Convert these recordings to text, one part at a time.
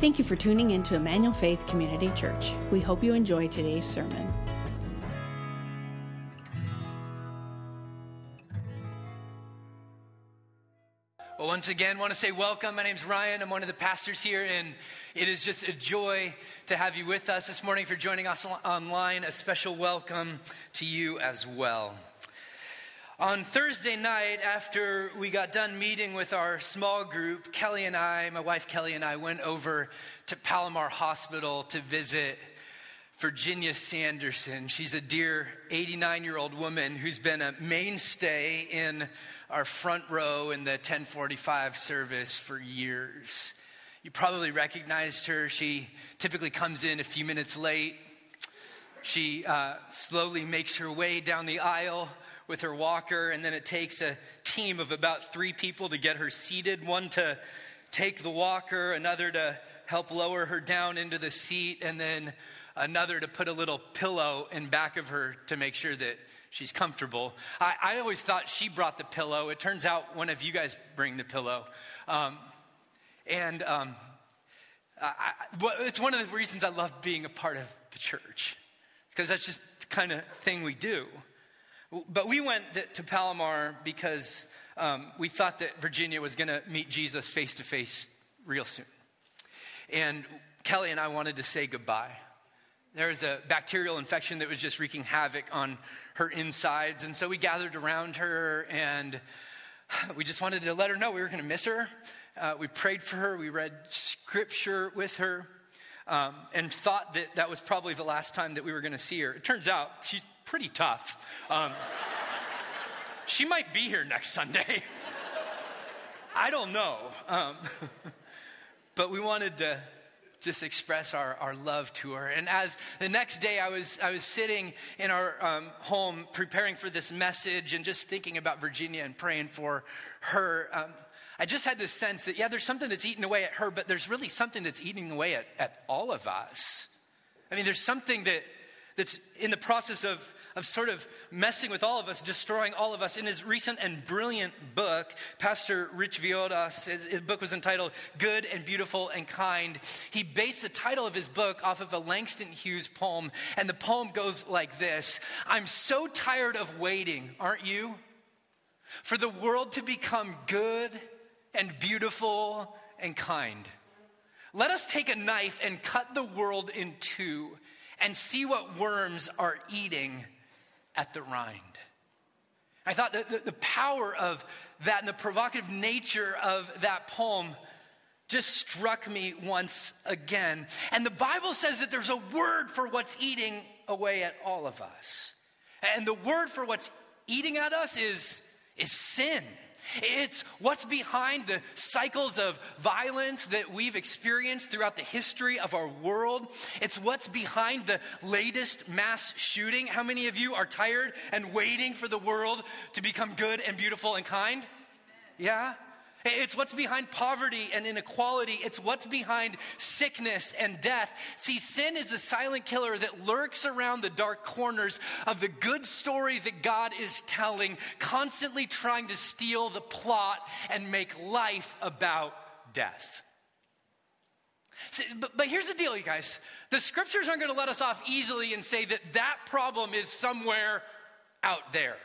Thank you for tuning in to Emmanuel Faith Community Church. We hope you enjoy today's sermon. Well, once again, want to say welcome. My name's Ryan. I'm one of the pastors here, and it is just a joy to have you with us this morning. For joining us online, a special welcome to you as well. On Thursday night, after we got done meeting with our small group, Kelly and I, my wife Kelly and I, went over to Palomar Hospital to visit Virginia Sanderson. She's a dear 89 year old woman who's been a mainstay in our front row in the 1045 service for years. You probably recognized her. She typically comes in a few minutes late. She uh, slowly makes her way down the aisle with her walker, and then it takes a team of about three people to get her seated one to take the walker, another to help lower her down into the seat, and then another to put a little pillow in back of her to make sure that she's comfortable. I, I always thought she brought the pillow. It turns out one of you guys bring the pillow. Um, and um, I, it's one of the reasons I love being a part of the church, because that's just the kind of thing we do. But we went to Palomar because um, we thought that Virginia was going to meet Jesus face to face real soon. And Kelly and I wanted to say goodbye. There was a bacterial infection that was just wreaking havoc on her insides. And so we gathered around her and we just wanted to let her know we were going to miss her. Uh, we prayed for her, we read scripture with her, um, and thought that that was probably the last time that we were going to see her. It turns out she's pretty tough. Um, she might be here next Sunday. I don't know. Um, but we wanted to just express our, our love to her. And as the next day I was, I was sitting in our um, home preparing for this message and just thinking about Virginia and praying for her, um, I just had this sense that, yeah, there's something that's eating away at her, but there's really something that's eating away at, at all of us. I mean, there's something that, that's in the process of of sort of messing with all of us, destroying all of us. In his recent and brilliant book, Pastor Rich Villodas, his, his book was entitled Good and Beautiful and Kind. He based the title of his book off of a Langston Hughes poem, and the poem goes like this I'm so tired of waiting, aren't you? For the world to become good and beautiful and kind. Let us take a knife and cut the world in two and see what worms are eating at the rind. I thought that the, power of that and the provocative nature of that poem just struck me once again. And the Bible says that there's a word for what's eating away at all of us. And the word for what's eating at us is, is sin. It's what's behind the cycles of violence that we've experienced throughout the history of our world. It's what's behind the latest mass shooting. How many of you are tired and waiting for the world to become good and beautiful and kind? Yeah? It's what's behind poverty and inequality. It's what's behind sickness and death. See, sin is a silent killer that lurks around the dark corners of the good story that God is telling, constantly trying to steal the plot and make life about death. See, but, but here's the deal, you guys. The scriptures aren't going to let us off easily and say that that problem is somewhere out there.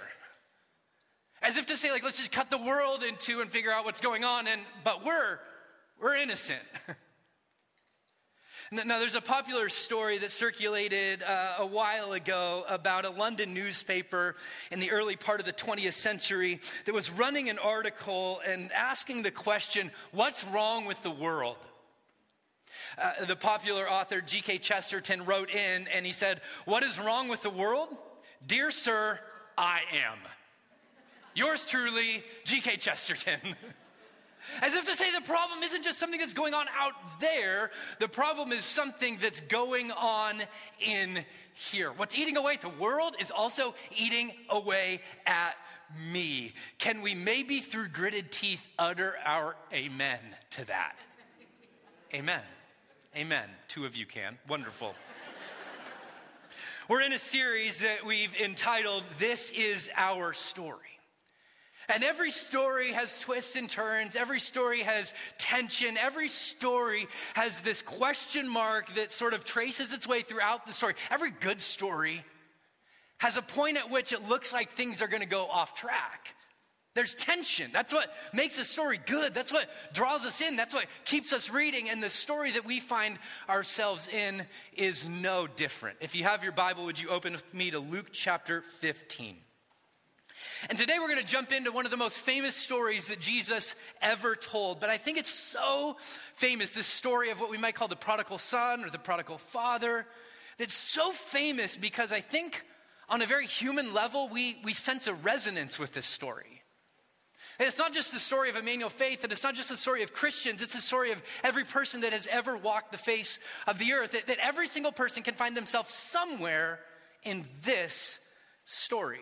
As if to say, like, let's just cut the world in two and figure out what's going on, and but we're we're innocent. Now, there's a popular story that circulated uh, a while ago about a London newspaper in the early part of the 20th century that was running an article and asking the question, What's wrong with the world? Uh, the popular author G.K. Chesterton wrote in and he said, What is wrong with the world? Dear sir, I am. Yours truly, G.K. Chesterton. As if to say the problem isn't just something that's going on out there, the problem is something that's going on in here. What's eating away at the world is also eating away at me. Can we maybe through gritted teeth utter our amen to that? Amen. Amen. Two of you can. Wonderful. We're in a series that we've entitled This is Our Story. And every story has twists and turns. Every story has tension. Every story has this question mark that sort of traces its way throughout the story. Every good story has a point at which it looks like things are going to go off track. There's tension. That's what makes a story good. That's what draws us in. That's what keeps us reading. And the story that we find ourselves in is no different. If you have your Bible, would you open with me to Luke chapter 15? And today we're going to jump into one of the most famous stories that Jesus ever told. But I think it's so famous, this story of what we might call the prodigal son or the prodigal father. That's so famous because I think on a very human level, we, we sense a resonance with this story. And it's not just the story of Emmanuel Faith, and it's not just the story of Christians, it's the story of every person that has ever walked the face of the earth. That, that every single person can find themselves somewhere in this story.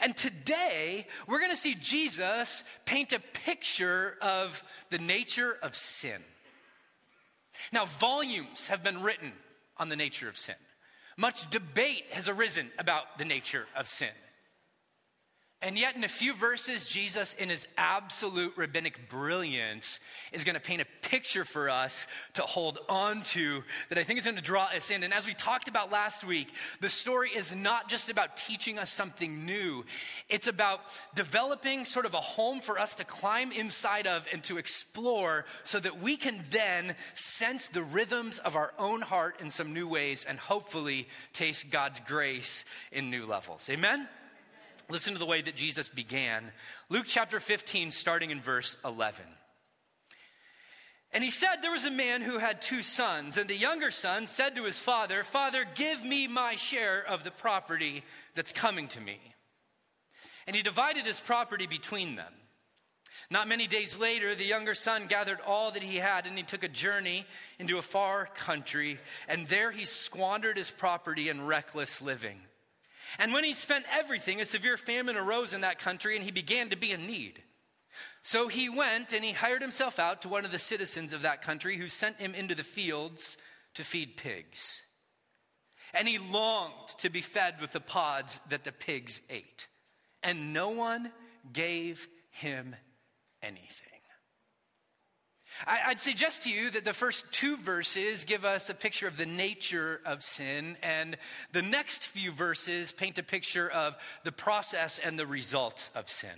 And today, we're going to see Jesus paint a picture of the nature of sin. Now, volumes have been written on the nature of sin. Much debate has arisen about the nature of sin. And yet, in a few verses, Jesus, in his absolute rabbinic brilliance, is going to paint a picture for us to hold on to that I think is going to draw us in. And as we talked about last week, the story is not just about teaching us something new, it's about developing sort of a home for us to climb inside of and to explore so that we can then sense the rhythms of our own heart in some new ways and hopefully taste God's grace in new levels. Amen? Listen to the way that Jesus began. Luke chapter 15, starting in verse 11. And he said, There was a man who had two sons, and the younger son said to his father, Father, give me my share of the property that's coming to me. And he divided his property between them. Not many days later, the younger son gathered all that he had, and he took a journey into a far country, and there he squandered his property in reckless living. And when he spent everything, a severe famine arose in that country, and he began to be in need. So he went and he hired himself out to one of the citizens of that country who sent him into the fields to feed pigs. And he longed to be fed with the pods that the pigs ate. And no one gave him anything. I'd suggest to you that the first two verses give us a picture of the nature of sin, and the next few verses paint a picture of the process and the results of sin.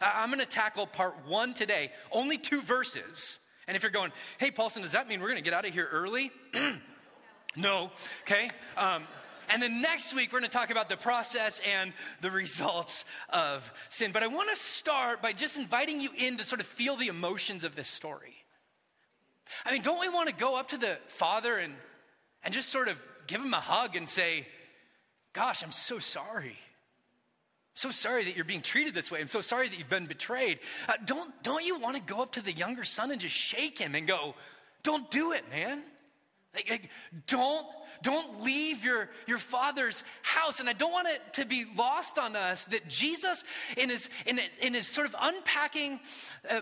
I'm going to tackle part one today, only two verses. And if you're going, hey, Paulson, does that mean we're going to get out of here early? no, okay? Um, and then next week, we're going to talk about the process and the results of sin. But I want to start by just inviting you in to sort of feel the emotions of this story. I mean, don't we want to go up to the Father and, and just sort of give him a hug and say, Gosh, I'm so sorry. I'm so sorry that you're being treated this way. I'm so sorry that you've been betrayed. Uh, don't, don't you want to go up to the younger son and just shake him and go, Don't do it, man? Like, like, don't, don't leave your, your father's house. And I don't want it to be lost on us that Jesus, in his, in, in his sort of unpacking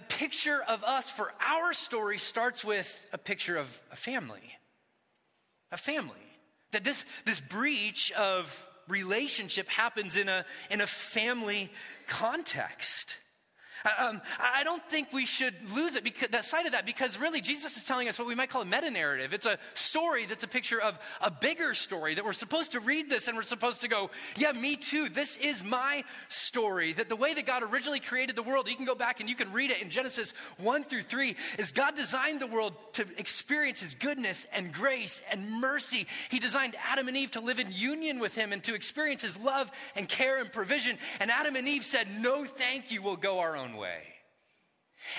picture of us for our story, starts with a picture of a family. A family. That this, this breach of relationship happens in a, in a family context. Um, I don't think we should lose it because that side of that because really Jesus is telling us what we might call a meta narrative. It's a story that's a picture of a bigger story that we're supposed to read this and we're supposed to go, yeah, me too. This is my story. That the way that God originally created the world, you can go back and you can read it in Genesis 1 through 3, is God designed the world to experience his goodness and grace and mercy. He designed Adam and Eve to live in union with him and to experience his love and care and provision. And Adam and Eve said, no, thank you, we'll go our own way.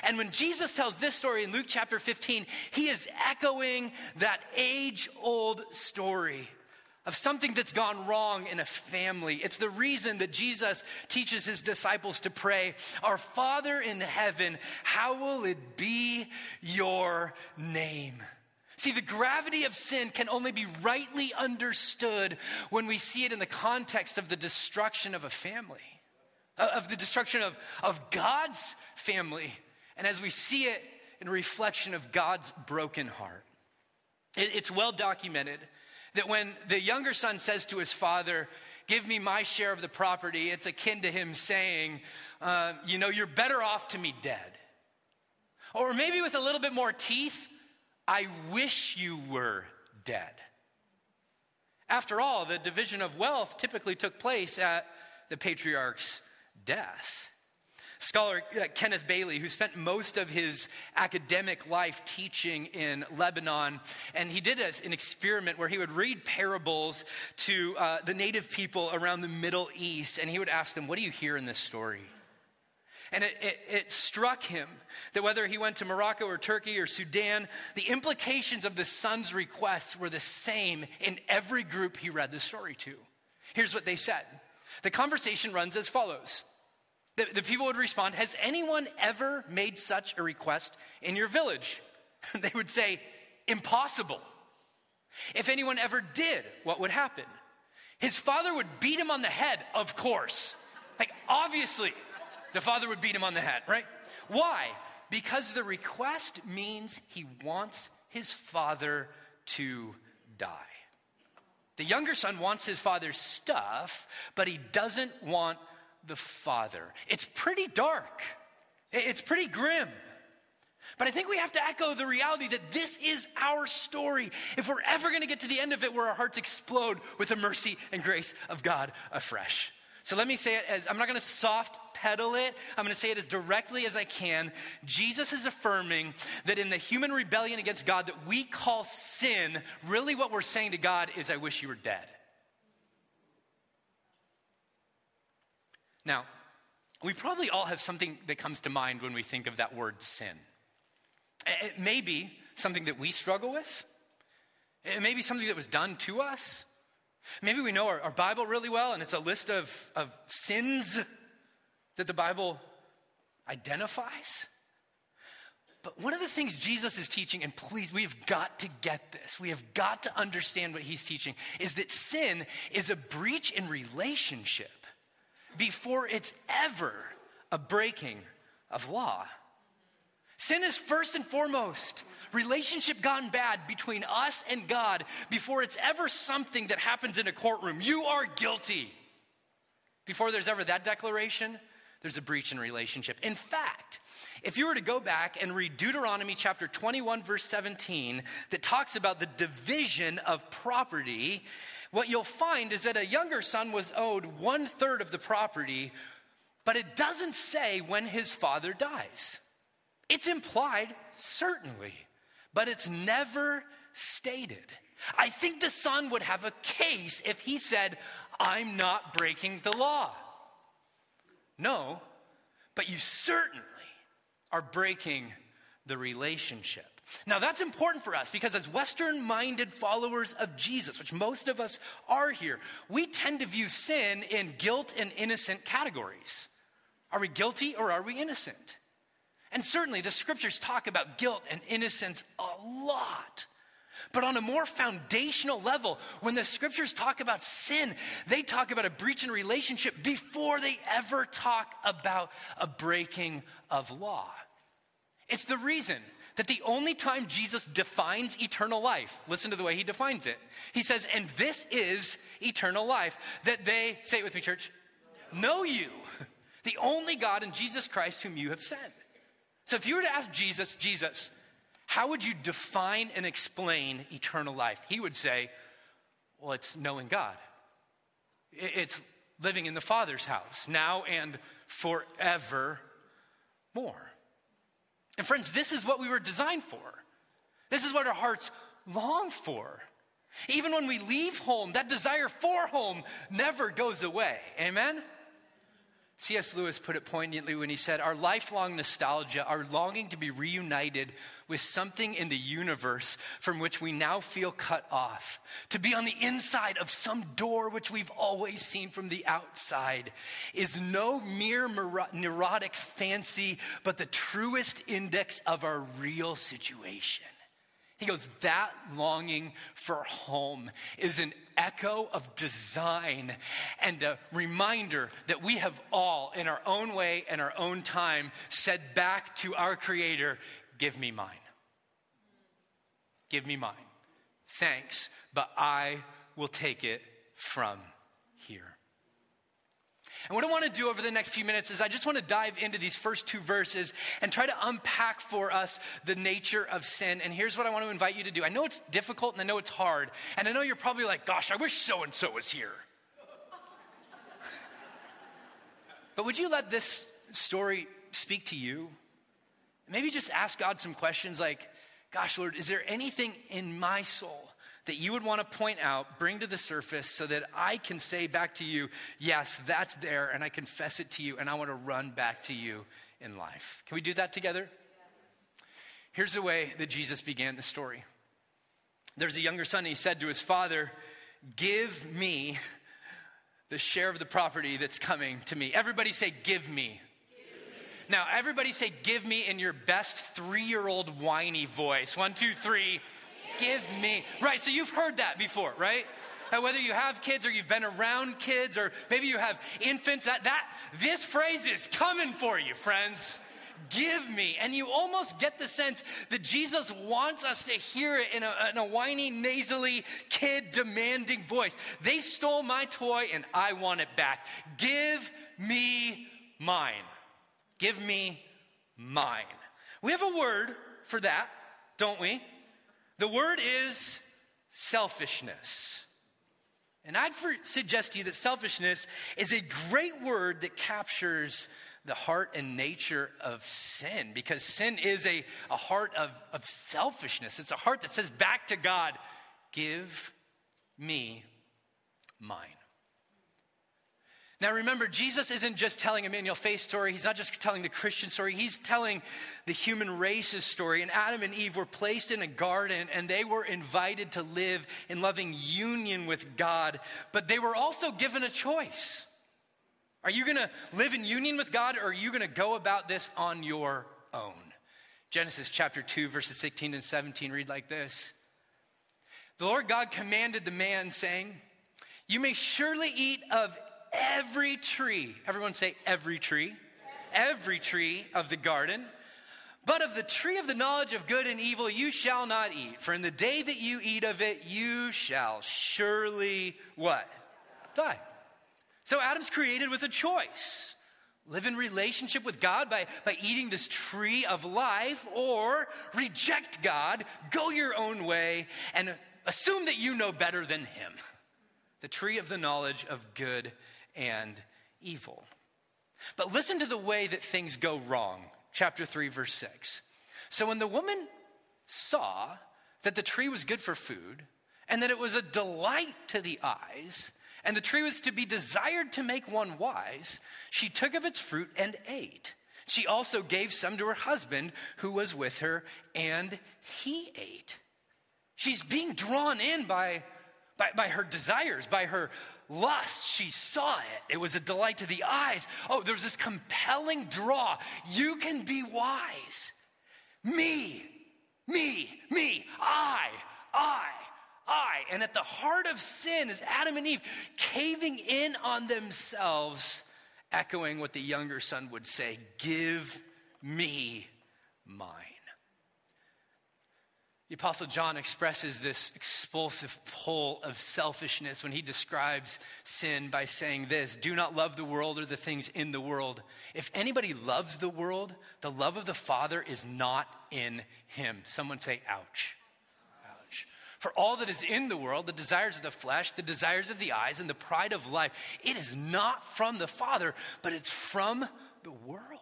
And when Jesus tells this story in Luke chapter 15, he is echoing that age old story of something that's gone wrong in a family. It's the reason that Jesus teaches his disciples to pray, Our Father in heaven, how will it be your name? See, the gravity of sin can only be rightly understood when we see it in the context of the destruction of a family of the destruction of, of God's family, and as we see it in reflection of God's broken heart. It, it's well documented that when the younger son says to his father, Give me my share of the property, it's akin to him saying, uh, You know, you're better off to me dead. Or maybe with a little bit more teeth, I wish you were dead. After all, the division of wealth typically took place at the patriarch's death. Scholar uh, Kenneth Bailey, who spent most of his academic life teaching in Lebanon, and he did an experiment where he would read parables to uh, the native people around the Middle East, and he would ask them, What do you hear in this story? And it, it, it, struck him that whether he went to Morocco or Turkey or Sudan, the implications of the son's requests were the same in every group he read the story to. Here's what they said the conversation runs as follows. The, the people would respond, Has anyone ever made such a request in your village? they would say, Impossible. If anyone ever did, what would happen? His father would beat him on the head, of course. Like, obviously, the father would beat him on the head, right? Why? Because the request means he wants his father to die. The younger son wants his father's stuff, but he doesn't want the father. It's pretty dark, it's pretty grim. But I think we have to echo the reality that this is our story. If we're ever going to get to the end of it where our hearts explode with the mercy and grace of God afresh. So let me say it as I'm not going to soft pedal it. I'm going to say it as directly as I can. Jesus is affirming that in the human rebellion against God that we call sin, really what we're saying to God is, I wish you were dead. Now, we probably all have something that comes to mind when we think of that word sin. It may be something that we struggle with, it may be something that was done to us. Maybe we know our, our Bible really well, and it's a list of, of sins that the Bible identifies. But one of the things Jesus is teaching, and please, we have got to get this, we have got to understand what he's teaching, is that sin is a breach in relationship before it's ever a breaking of law. Sin is first and foremost relationship gone bad between us and God before it's ever something that happens in a courtroom. You are guilty. Before there's ever that declaration, there's a breach in relationship. In fact, if you were to go back and read Deuteronomy chapter 21, verse 17, that talks about the division of property, what you'll find is that a younger son was owed one third of the property, but it doesn't say when his father dies. It's implied, certainly, but it's never stated. I think the son would have a case if he said, I'm not breaking the law. No, but you certainly are breaking the relationship. Now, that's important for us because, as Western minded followers of Jesus, which most of us are here, we tend to view sin in guilt and innocent categories. Are we guilty or are we innocent? And certainly the scriptures talk about guilt and innocence a lot. But on a more foundational level, when the scriptures talk about sin, they talk about a breach in relationship before they ever talk about a breaking of law. It's the reason that the only time Jesus defines eternal life, listen to the way he defines it. He says, and this is eternal life, that they, say it with me, church, know you, the only God in Jesus Christ whom you have sent. So if you were to ask Jesus, Jesus, how would you define and explain eternal life? He would say, well, it's knowing God. It's living in the Father's house now and forevermore. And friends, this is what we were designed for. This is what our hearts long for. Even when we leave home, that desire for home never goes away. Amen? C.S. Lewis put it poignantly when he said, Our lifelong nostalgia, our longing to be reunited with something in the universe from which we now feel cut off, to be on the inside of some door which we've always seen from the outside, is no mere neurotic fancy, but the truest index of our real situation. He goes, That longing for home is an echo of design and a reminder that we have all, in our own way and our own time, said back to our Creator, Give me mine. Give me mine. Thanks, but I will take it from here. And what I want to do over the next few minutes is I just want to dive into these first two verses and try to unpack for us the nature of sin. And here's what I want to invite you to do. I know it's difficult and I know it's hard. And I know you're probably like, gosh, I wish so and so was here. but would you let this story speak to you? Maybe just ask God some questions like, gosh, Lord, is there anything in my soul that you would want to point out, bring to the surface, so that I can say back to you, yes, that's there, and I confess it to you, and I want to run back to you in life. Can we do that together? Here's the way that Jesus began the story. There's a younger son, he said to his father, Give me the share of the property that's coming to me. Everybody say, Give me. Now, everybody say, Give me in your best three year old whiny voice. One, two, three give me. Right, so you've heard that before, right? Now, whether you have kids or you've been around kids or maybe you have infants, that, that this phrase is coming for you, friends. Give me. And you almost get the sense that Jesus wants us to hear it in a, in a whiny, nasally, kid demanding voice. They stole my toy and I want it back. Give me mine. Give me mine. We have a word for that, don't we? The word is selfishness. And I'd suggest to you that selfishness is a great word that captures the heart and nature of sin because sin is a, a heart of, of selfishness. It's a heart that says back to God, Give me mine. Now remember, Jesus isn't just telling a Emmanuel Faith story. He's not just telling the Christian story. He's telling the human race's story. And Adam and Eve were placed in a garden and they were invited to live in loving union with God. But they were also given a choice. Are you going to live in union with God or are you going to go about this on your own? Genesis chapter 2, verses 16 and 17 read like this The Lord God commanded the man, saying, You may surely eat of every tree, everyone say every tree, every tree of the garden. But of the tree of the knowledge of good and evil you shall not eat, for in the day that you eat of it, you shall surely what? Die. So Adam's created with a choice live in relationship with God by, by eating this tree of life, or reject God, go your own way, and assume that you know better than Him. The tree of the knowledge of good and evil. But listen to the way that things go wrong. Chapter 3, verse 6. So when the woman saw that the tree was good for food, and that it was a delight to the eyes, and the tree was to be desired to make one wise, she took of its fruit and ate. She also gave some to her husband who was with her, and he ate. She's being drawn in by by, by her desires, by her lust. She saw it. It was a delight to the eyes. Oh, there's this compelling draw. You can be wise. Me, me, me, I, I, I. And at the heart of sin is Adam and Eve caving in on themselves, echoing what the younger son would say Give me mine. The Apostle John expresses this explosive pull of selfishness when he describes sin by saying this Do not love the world or the things in the world. If anybody loves the world, the love of the Father is not in him. Someone say, Ouch. Ouch. For all that is in the world, the desires of the flesh, the desires of the eyes, and the pride of life, it is not from the Father, but it's from the world.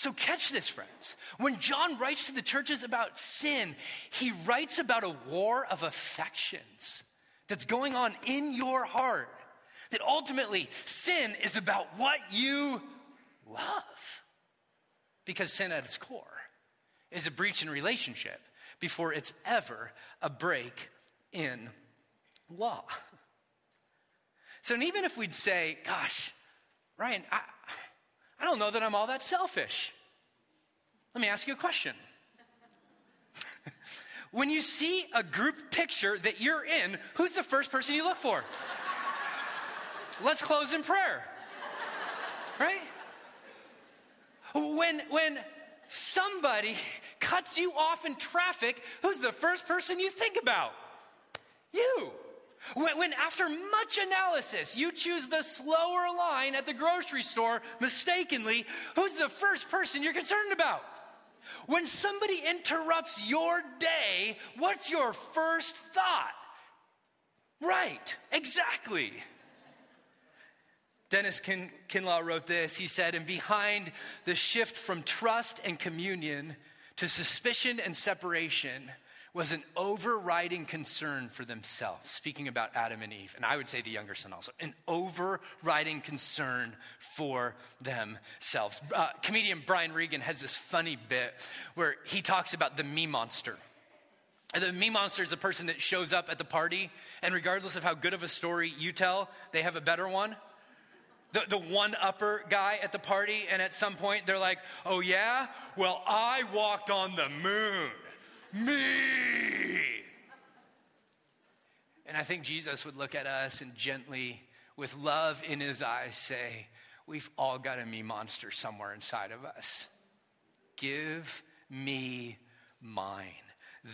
So, catch this, friends. When John writes to the churches about sin, he writes about a war of affections that's going on in your heart. That ultimately, sin is about what you love. Because sin at its core is a breach in relationship before it's ever a break in law. So, and even if we'd say, gosh, Ryan, I, I don't know that I'm all that selfish. Let me ask you a question. when you see a group picture that you're in, who's the first person you look for? Let's close in prayer. Right? When when somebody cuts you off in traffic, who's the first person you think about? You. When, when, after much analysis you choose the slower line at the grocery store mistakenly, who's the first person you're concerned about? When somebody interrupts your day, what's your first thought? Right, exactly. Dennis Kin- Kinlaw wrote this. He said, And behind the shift from trust and communion to suspicion and separation was an overriding concern for themselves. Speaking about Adam and Eve, and I would say the younger son also, an overriding concern for themselves. Uh, comedian Brian Regan has this funny bit where he talks about the me monster. And the me monster is a person that shows up at the party, and regardless of how good of a story you tell, they have a better one the, the one upper guy at the party, and at some point they're like, oh yeah? Well, I walked on the moon. Me. And I think Jesus would look at us and gently, with love in his eyes, say, We've all got a me monster somewhere inside of us. Give me mine.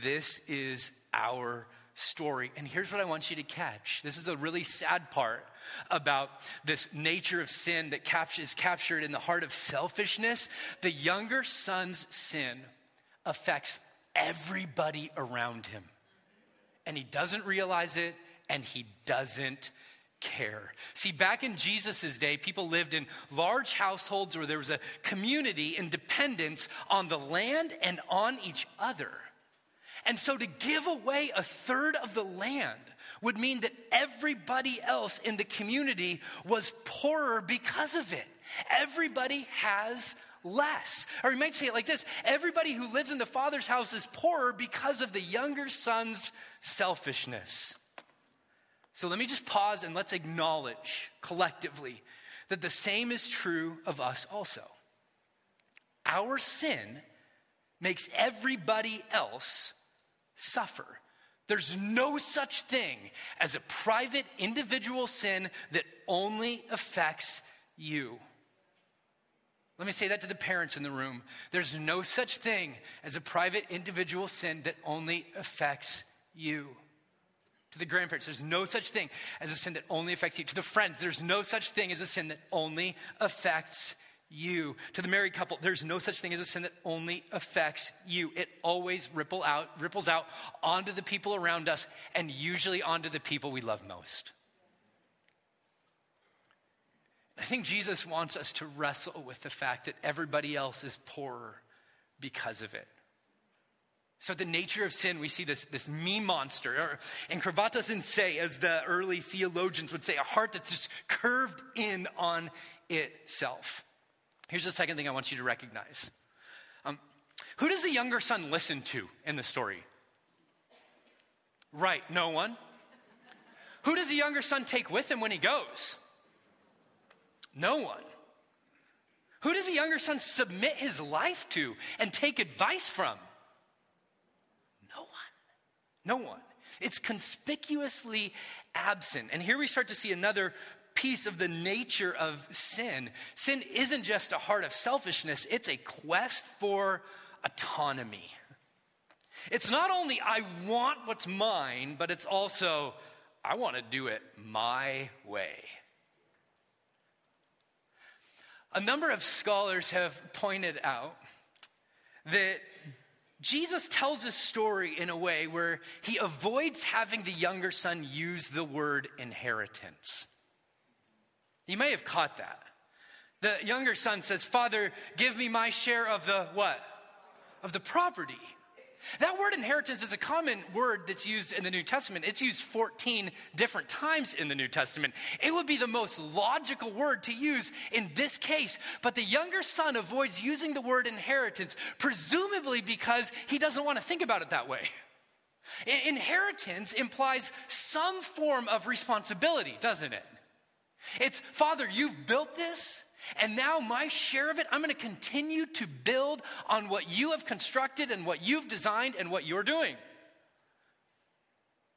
This is our story. And here's what I want you to catch this is a really sad part about this nature of sin that is captured in the heart of selfishness. The younger son's sin affects everybody around him. And he doesn't realize it, and he doesn't care. See, back in Jesus' day, people lived in large households where there was a community and dependence on the land and on each other. And so to give away a third of the land would mean that everybody else in the community was poorer because of it. Everybody has less. Or you might say it like this everybody who lives in the father's house is poorer because of the younger son's selfishness. So let me just pause and let's acknowledge collectively that the same is true of us also. Our sin makes everybody else suffer. There's no such thing as a private individual sin that only affects you. Let me say that to the parents in the room. There's no such thing as a private individual sin that only affects you. To the grandparents, there's no such thing as a sin that only affects you. To the friends, there's no such thing as a sin that only affects you. To the married couple, there's no such thing as a sin that only affects you. It always ripple out, ripples out onto the people around us and usually onto the people we love most. I think Jesus wants us to wrestle with the fact that everybody else is poorer because of it. So, the nature of sin, we see this, this me monster, incurvatus in se, as the early theologians would say, a heart that's just curved in on itself. Here's the second thing I want you to recognize. Um, who does the younger son listen to in the story? Right, no one. Who does the younger son take with him when he goes? No one. Who does the younger son submit his life to and take advice from? No one. No one. It's conspicuously absent. And here we start to see another piece of the nature of sin. Sin isn't just a heart of selfishness, it's a quest for autonomy. It's not only I want what's mine, but it's also I want to do it my way. A number of scholars have pointed out that Jesus tells a story in a way where he avoids having the younger son use the word inheritance. You may have caught that. The younger son says, Father, give me my share of the what? Of the property. That word inheritance is a common word that's used in the New Testament. It's used 14 different times in the New Testament. It would be the most logical word to use in this case, but the younger son avoids using the word inheritance, presumably because he doesn't want to think about it that way. Inheritance implies some form of responsibility, doesn't it? It's, Father, you've built this, and now my share of it, I'm going to continue to build on what you have constructed and what you've designed and what you're doing.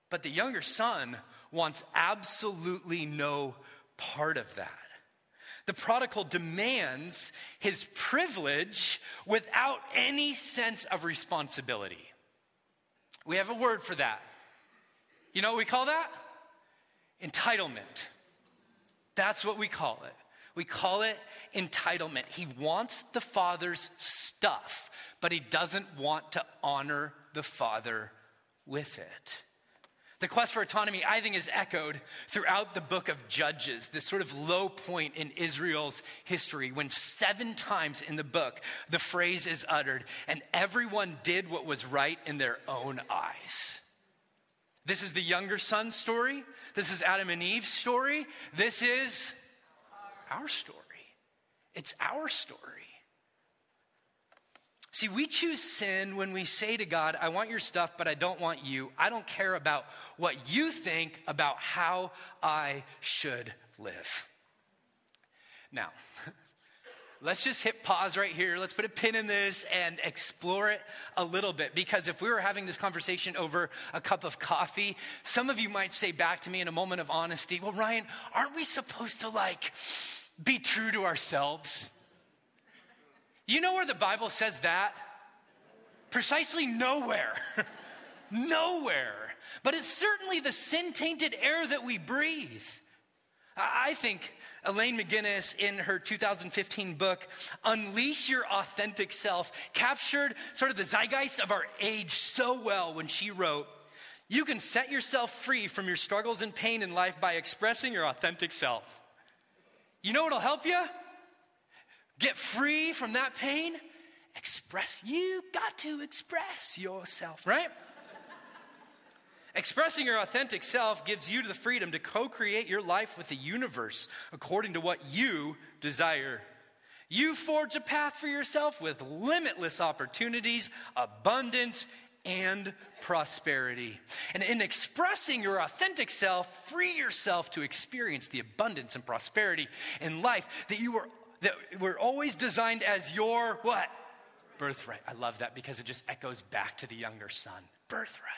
But the younger son wants absolutely no part of that. the prodigal demands his privilege without any sense of responsibility. We have a word for that. You know what we call that? Entitlement. That's what we call it. We call it entitlement. He wants the Father's stuff, but he doesn't want to honor the Father with it. The quest for autonomy, I think, is echoed throughout the book of Judges, this sort of low point in Israel's history when seven times in the book the phrase is uttered, and everyone did what was right in their own eyes. This is the younger son story. This is Adam and Eve's story. This is our story. It's our story. See, we choose sin when we say to God, I want your stuff, but I don't want you. I don't care about what you think about how I should live. Now, let's just hit pause right here. Let's put a pin in this and explore it a little bit. Because if we were having this conversation over a cup of coffee, some of you might say back to me in a moment of honesty, Well, Ryan, aren't we supposed to like be true to ourselves? You know where the Bible says that? Precisely nowhere. nowhere. But it's certainly the sin tainted air that we breathe. I think Elaine McGinnis, in her 2015 book, Unleash Your Authentic Self, captured sort of the zeitgeist of our age so well when she wrote, You can set yourself free from your struggles and pain in life by expressing your authentic self. You know what'll help you? Get free from that pain. Express. You got to express yourself, right? Expressing your authentic self gives you the freedom to co create your life with the universe according to what you desire. You forge a path for yourself with limitless opportunities, abundance, and prosperity. And in expressing your authentic self, free yourself to experience the abundance and prosperity in life that you were that we're always designed as your what? Birthright. I love that because it just echoes back to the younger son. Birthright.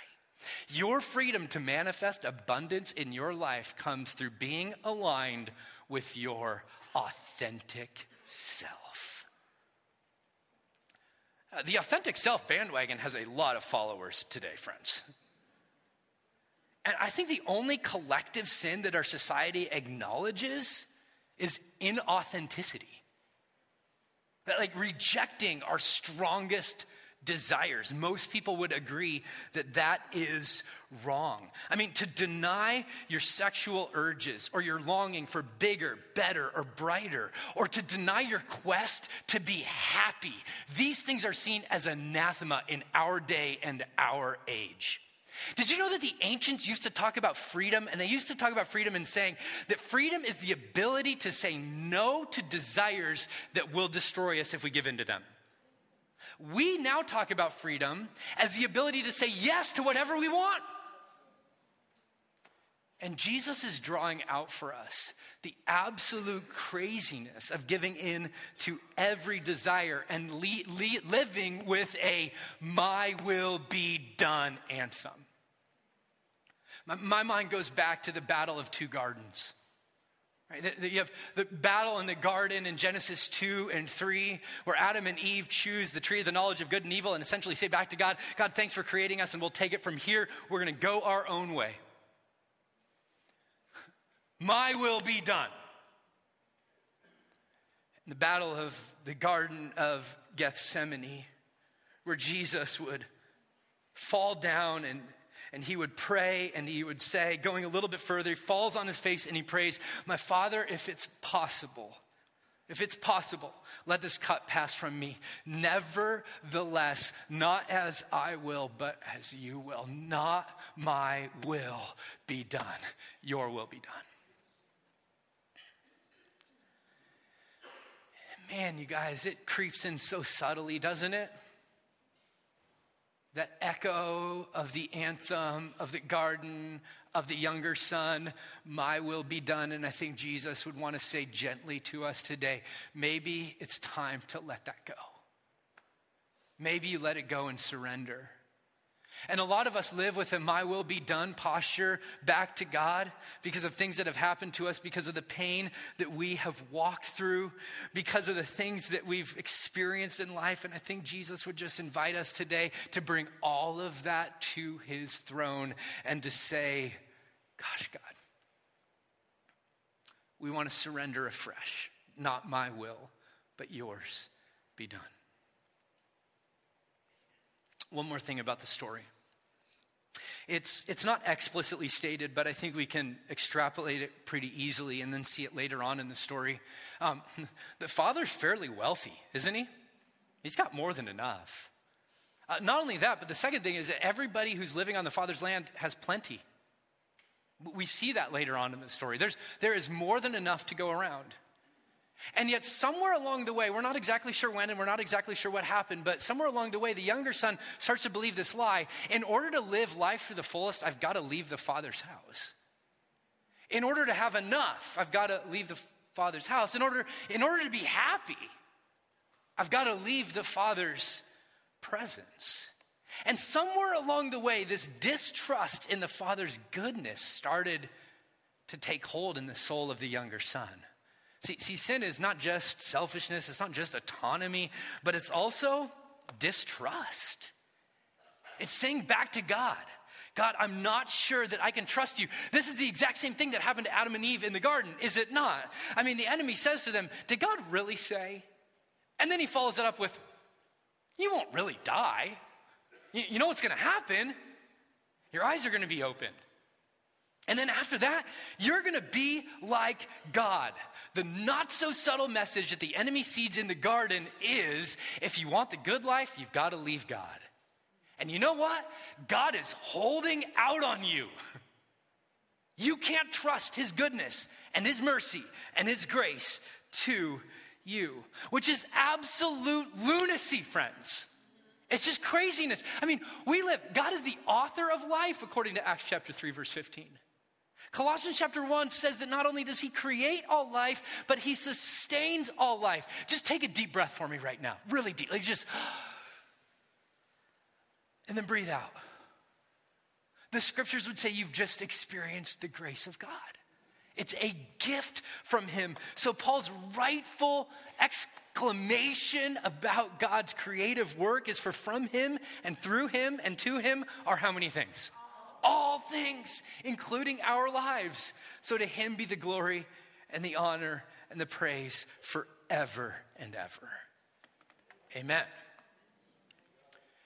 Your freedom to manifest abundance in your life comes through being aligned with your authentic self. Uh, the authentic self bandwagon has a lot of followers today, friends. And I think the only collective sin that our society acknowledges is inauthenticity. That, like rejecting our strongest desires. Most people would agree that that is wrong. I mean, to deny your sexual urges or your longing for bigger, better, or brighter, or to deny your quest to be happy, these things are seen as anathema in our day and our age. Did you know that the ancients used to talk about freedom? And they used to talk about freedom in saying that freedom is the ability to say no to desires that will destroy us if we give in to them. We now talk about freedom as the ability to say yes to whatever we want. And Jesus is drawing out for us the absolute craziness of giving in to every desire and le- le- living with a my will be done anthem. My, my mind goes back to the battle of two gardens. Right? You have the battle in the garden in Genesis 2 and 3, where Adam and Eve choose the tree of the knowledge of good and evil and essentially say back to God, God, thanks for creating us, and we'll take it from here. We're going to go our own way. My will be done. In the battle of the Garden of Gethsemane, where Jesus would fall down and, and he would pray and he would say, going a little bit further, he falls on his face and he prays, My Father, if it's possible, if it's possible, let this cup pass from me. Nevertheless, not as I will, but as you will. Not my will be done, your will be done. Man, you guys, it creeps in so subtly, doesn't it? That echo of the anthem of the garden of the younger son, my will be done. And I think Jesus would want to say gently to us today maybe it's time to let that go. Maybe you let it go and surrender. And a lot of us live with a my will be done posture back to God because of things that have happened to us, because of the pain that we have walked through, because of the things that we've experienced in life. And I think Jesus would just invite us today to bring all of that to his throne and to say, Gosh, God, we want to surrender afresh. Not my will, but yours be done. One more thing about the story. It's, it's not explicitly stated, but I think we can extrapolate it pretty easily and then see it later on in the story. Um, the father's fairly wealthy, isn't he? He's got more than enough. Uh, not only that, but the second thing is that everybody who's living on the father's land has plenty. We see that later on in the story. There's, there is more than enough to go around. And yet, somewhere along the way, we're not exactly sure when and we're not exactly sure what happened, but somewhere along the way, the younger son starts to believe this lie. In order to live life to the fullest, I've got to leave the father's house. In order to have enough, I've got to leave the father's house. In order, in order to be happy, I've got to leave the father's presence. And somewhere along the way, this distrust in the father's goodness started to take hold in the soul of the younger son. See, see, sin is not just selfishness, it's not just autonomy, but it's also distrust. It's saying back to God, God, I'm not sure that I can trust you. This is the exact same thing that happened to Adam and Eve in the garden, is it not? I mean, the enemy says to them, Did God really say? And then he follows it up with, You won't really die. You, you know what's going to happen? Your eyes are going to be opened. And then after that, you're going to be like God. The not so subtle message that the enemy seeds in the garden is if you want the good life, you've got to leave God. And you know what? God is holding out on you. You can't trust his goodness and his mercy and his grace to you, which is absolute lunacy, friends. It's just craziness. I mean, we live, God is the author of life, according to Acts chapter 3, verse 15. Colossians chapter 1 says that not only does he create all life, but he sustains all life. Just take a deep breath for me right now, really deep. Like just, and then breathe out. The scriptures would say you've just experienced the grace of God. It's a gift from him. So, Paul's rightful exclamation about God's creative work is for from him and through him and to him are how many things? All things, including our lives. So to him be the glory and the honor and the praise forever and ever. Amen.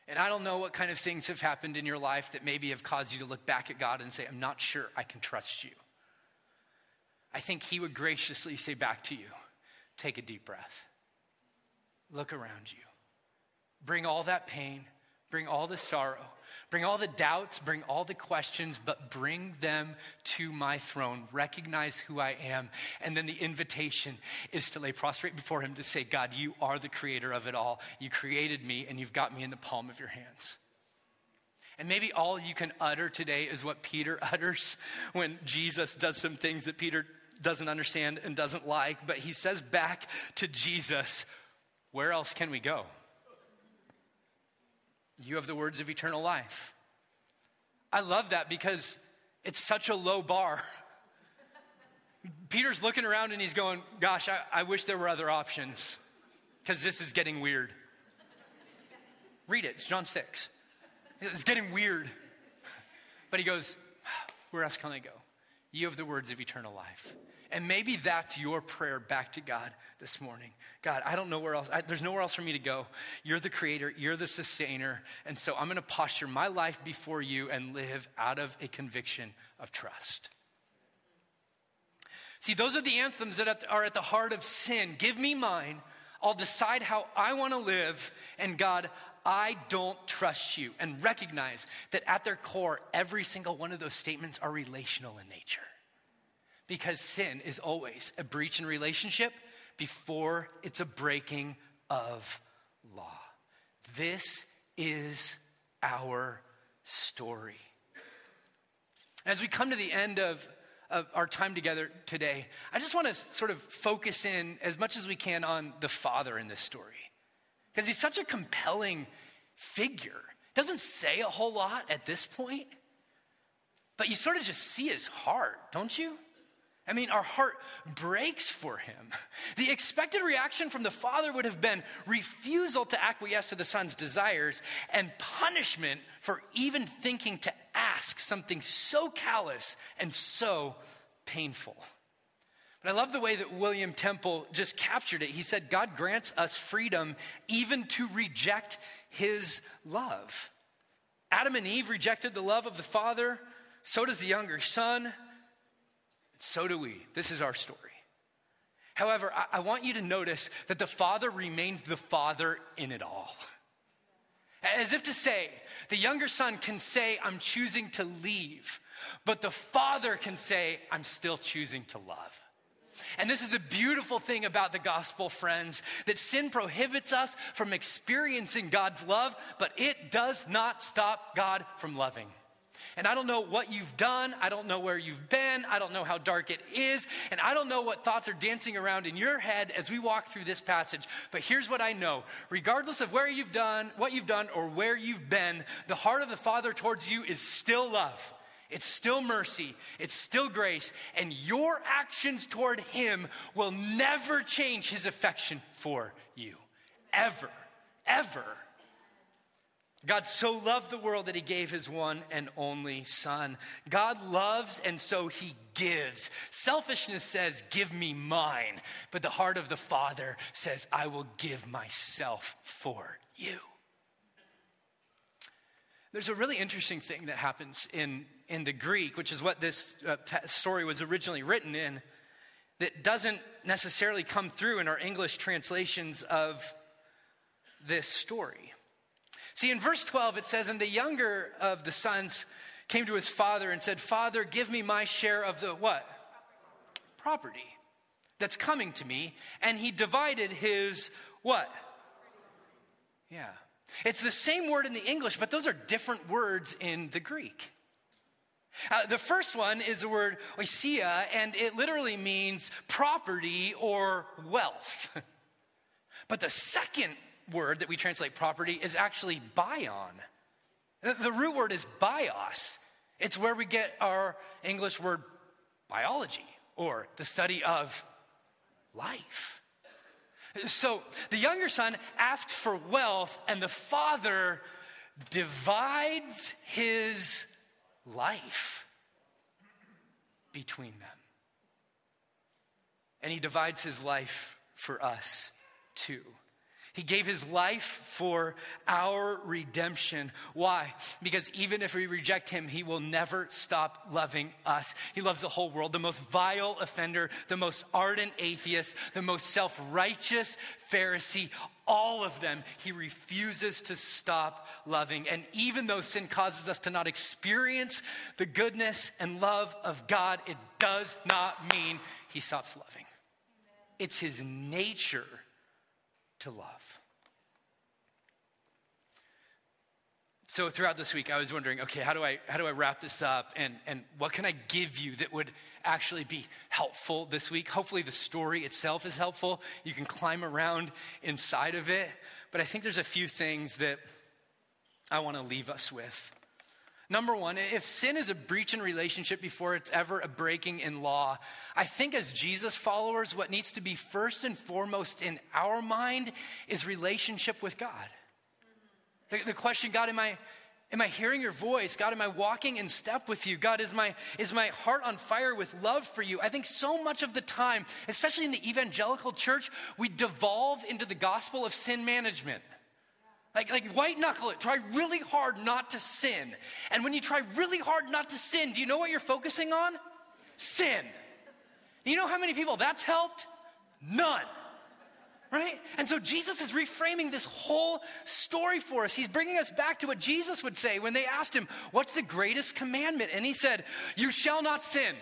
And I don't know what kind of things have happened in your life that maybe have caused you to look back at God and say, I'm not sure I can trust you. I think He would graciously say back to you, take a deep breath, look around you, bring all that pain, bring all the sorrow, Bring all the doubts, bring all the questions, but bring them to my throne. Recognize who I am. And then the invitation is to lay prostrate before Him to say, God, you are the creator of it all. You created me, and you've got me in the palm of your hands. And maybe all you can utter today is what Peter utters when Jesus does some things that Peter doesn't understand and doesn't like. But he says back to Jesus, Where else can we go? You have the words of eternal life. I love that because it's such a low bar. Peter's looking around and he's going, Gosh, I, I wish there were other options because this is getting weird. Read it, it's John 6. It's getting weird. But he goes, Where else can I go? You have the words of eternal life. And maybe that's your prayer back to God this morning. God, I don't know where else, I, there's nowhere else for me to go. You're the creator, you're the sustainer. And so I'm going to posture my life before you and live out of a conviction of trust. See, those are the anthems that are at the heart of sin. Give me mine. I'll decide how I want to live. And God, I don't trust you. And recognize that at their core, every single one of those statements are relational in nature because sin is always a breach in relationship before it's a breaking of law. This is our story. As we come to the end of, of our time together today, I just want to sort of focus in as much as we can on the father in this story. Because he's such a compelling figure doesn't say a whole lot at this point, but you sort of just see his heart, don't you? I mean, our heart breaks for him. The expected reaction from the father would have been refusal to acquiesce to the son's desires and punishment for even thinking to ask something so callous and so painful. But I love the way that William Temple just captured it. He said, God grants us freedom even to reject his love. Adam and Eve rejected the love of the father, so does the younger son. So do we. This is our story. However, I, I want you to notice that the Father remains the Father in it all. As if to say, the younger son can say, I'm choosing to leave, but the Father can say, I'm still choosing to love. And this is the beautiful thing about the gospel, friends, that sin prohibits us from experiencing God's love, but it does not stop God from loving. And I don't know what you've done. I don't know where you've been. I don't know how dark it is. And I don't know what thoughts are dancing around in your head as we walk through this passage. But here's what I know regardless of where you've done, what you've done, or where you've been, the heart of the Father towards you is still love. It's still mercy. It's still grace. And your actions toward Him will never change His affection for you. Ever. Ever. God so loved the world that he gave his one and only son. God loves and so he gives. Selfishness says, Give me mine. But the heart of the Father says, I will give myself for you. There's a really interesting thing that happens in, in the Greek, which is what this uh, story was originally written in, that doesn't necessarily come through in our English translations of this story. See, in verse 12, it says, And the younger of the sons came to his father and said, Father, give me my share of the what? Property that's coming to me. And he divided his what? Yeah. It's the same word in the English, but those are different words in the Greek. Uh, the first one is the word ousia, and it literally means property or wealth. but the second word that we translate property is actually bion. The root word is bios. It's where we get our English word biology or the study of life. So the younger son asks for wealth, and the father divides his life between them. And he divides his life for us too. He gave his life for our redemption. Why? Because even if we reject him, he will never stop loving us. He loves the whole world, the most vile offender, the most ardent atheist, the most self righteous Pharisee, all of them, he refuses to stop loving. And even though sin causes us to not experience the goodness and love of God, it does not mean he stops loving. It's his nature to love. So throughout this week, I was wondering, okay, how do I how do I wrap this up, and and what can I give you that would actually be helpful this week? Hopefully, the story itself is helpful. You can climb around inside of it, but I think there's a few things that I want to leave us with. Number one, if sin is a breach in relationship before it's ever a breaking in law, I think as Jesus followers, what needs to be first and foremost in our mind is relationship with God. The, the question, God, am I, am I hearing your voice? God, am I walking in step with you? God, is my, is my heart on fire with love for you? I think so much of the time, especially in the evangelical church, we devolve into the gospel of sin management. Like, like white knuckle it. Try really hard not to sin. And when you try really hard not to sin, do you know what you're focusing on? Sin. You know how many people that's helped? None. Right? And so Jesus is reframing this whole story for us. He's bringing us back to what Jesus would say when they asked him, What's the greatest commandment? And he said, You shall not sin.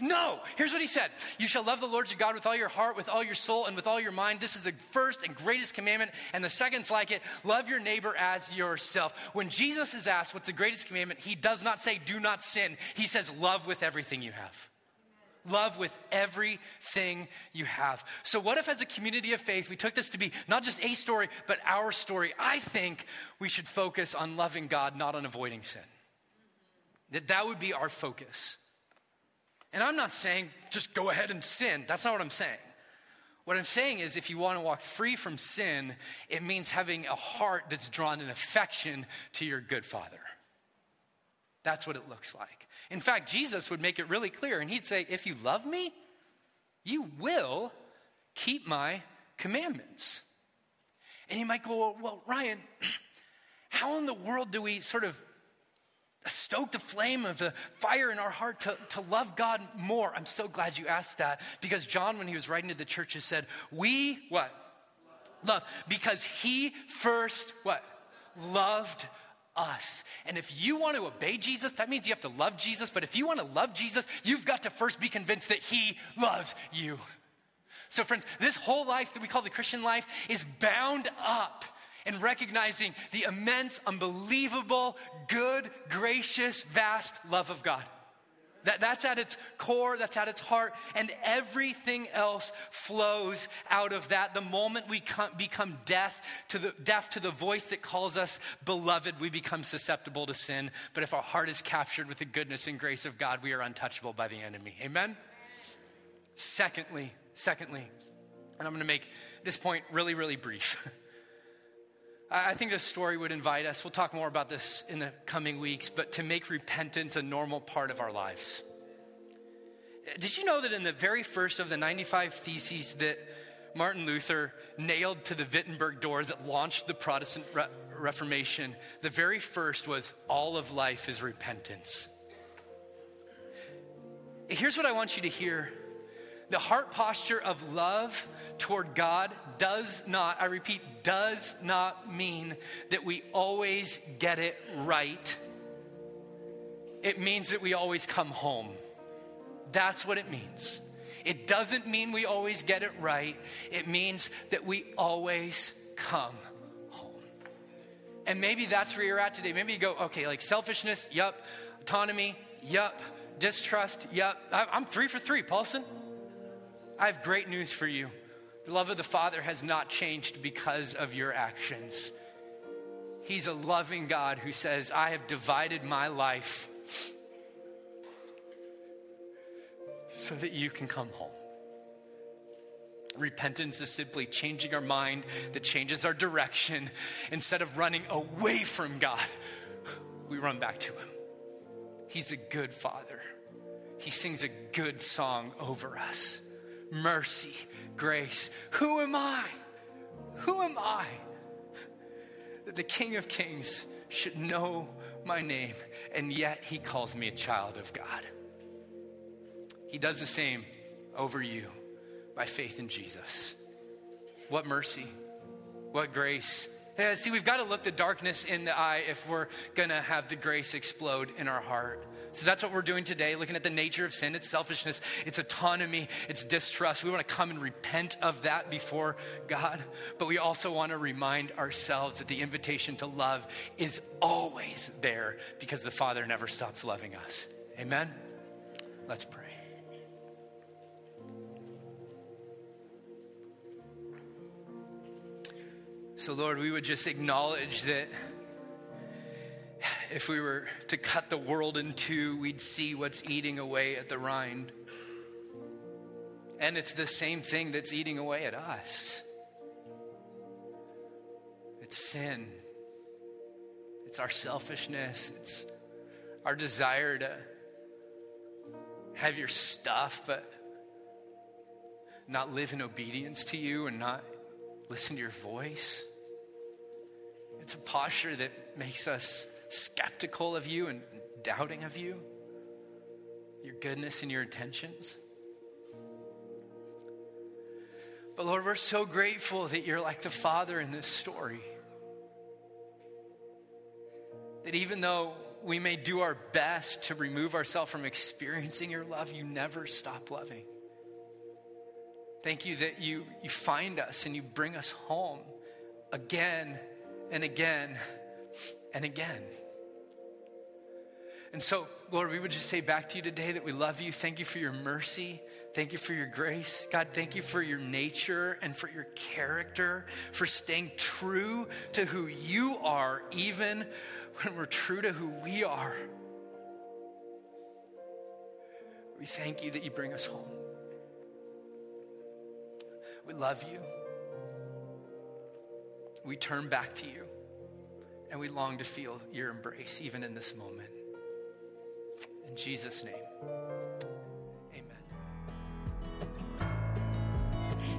No. Here's what he said You shall love the Lord your God with all your heart, with all your soul, and with all your mind. This is the first and greatest commandment. And the second's like it love your neighbor as yourself. When Jesus is asked what's the greatest commandment, he does not say, Do not sin. He says, Love with everything you have. Love with everything you have. So, what if, as a community of faith, we took this to be not just a story, but our story? I think we should focus on loving God, not on avoiding sin. That that would be our focus. And I'm not saying just go ahead and sin. That's not what I'm saying. What I'm saying is, if you want to walk free from sin, it means having a heart that's drawn in affection to your good Father. That's what it looks like. In fact, Jesus would make it really clear, and he'd say, If you love me, you will keep my commandments. And you might go, Well, Ryan, how in the world do we sort of stoke the flame of the fire in our heart to, to love God more? I'm so glad you asked that because John, when he was writing to the churches, said, We what? Love. Because he first what? Loved us. And if you want to obey Jesus, that means you have to love Jesus. But if you want to love Jesus, you've got to first be convinced that he loves you. So, friends, this whole life that we call the Christian life is bound up in recognizing the immense, unbelievable, good, gracious, vast love of God. That, that's at its core, that's at its heart, and everything else flows out of that. The moment we come, become deaf to, the, deaf to the voice that calls us beloved, we become susceptible to sin. But if our heart is captured with the goodness and grace of God, we are untouchable by the enemy. Amen? Secondly, secondly, and I'm going to make this point really, really brief. I think this story would invite us, we'll talk more about this in the coming weeks, but to make repentance a normal part of our lives. Did you know that in the very first of the 95 theses that Martin Luther nailed to the Wittenberg door that launched the Protestant Re- Reformation, the very first was all of life is repentance. Here's what I want you to hear the heart posture of love toward God does not, I repeat, does not mean that we always get it right. It means that we always come home. That's what it means. It doesn't mean we always get it right. It means that we always come home. And maybe that's where you're at today. Maybe you go, okay, like selfishness, yup. Autonomy, yup. Distrust, yup. I'm three for three, Paulson. I have great news for you. The love of the Father has not changed because of your actions. He's a loving God who says, I have divided my life so that you can come home. Repentance is simply changing our mind that changes our direction. Instead of running away from God, we run back to Him. He's a good Father, He sings a good song over us mercy, grace. Who am I? Who am I that the King of Kings should know my name, and yet he calls me a child of God? He does the same over you by faith in Jesus. What mercy, what grace. See, we've got to look the darkness in the eye if we're going to have the grace explode in our heart. So that's what we're doing today, looking at the nature of sin, its selfishness, its autonomy, its distrust. We want to come and repent of that before God, but we also want to remind ourselves that the invitation to love is always there because the Father never stops loving us. Amen? Let's pray. So, Lord, we would just acknowledge that if we were to cut the world in two, we'd see what's eating away at the rind. And it's the same thing that's eating away at us it's sin, it's our selfishness, it's our desire to have your stuff, but not live in obedience to you and not listen to your voice. It's a posture that makes us skeptical of you and doubting of you, your goodness and your intentions. But Lord, we're so grateful that you're like the Father in this story. That even though we may do our best to remove ourselves from experiencing your love, you never stop loving. Thank you that you, you find us and you bring us home again and again and again. And so, Lord, we would just say back to you today that we love you. Thank you for your mercy. Thank you for your grace. God, thank you for your nature and for your character, for staying true to who you are, even when we're true to who we are. We thank you that you bring us home. We love you. We turn back to you. And we long to feel your embrace even in this moment. In Jesus' name, amen.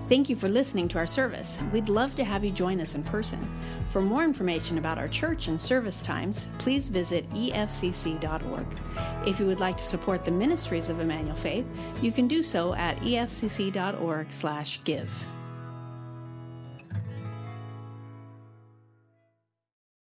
Thank you for listening to our service. We'd love to have you join us in person. For more information about our church and service times, please visit efcc.org. If you would like to support the ministries of Emmanuel Faith, you can do so at efcc.org/give.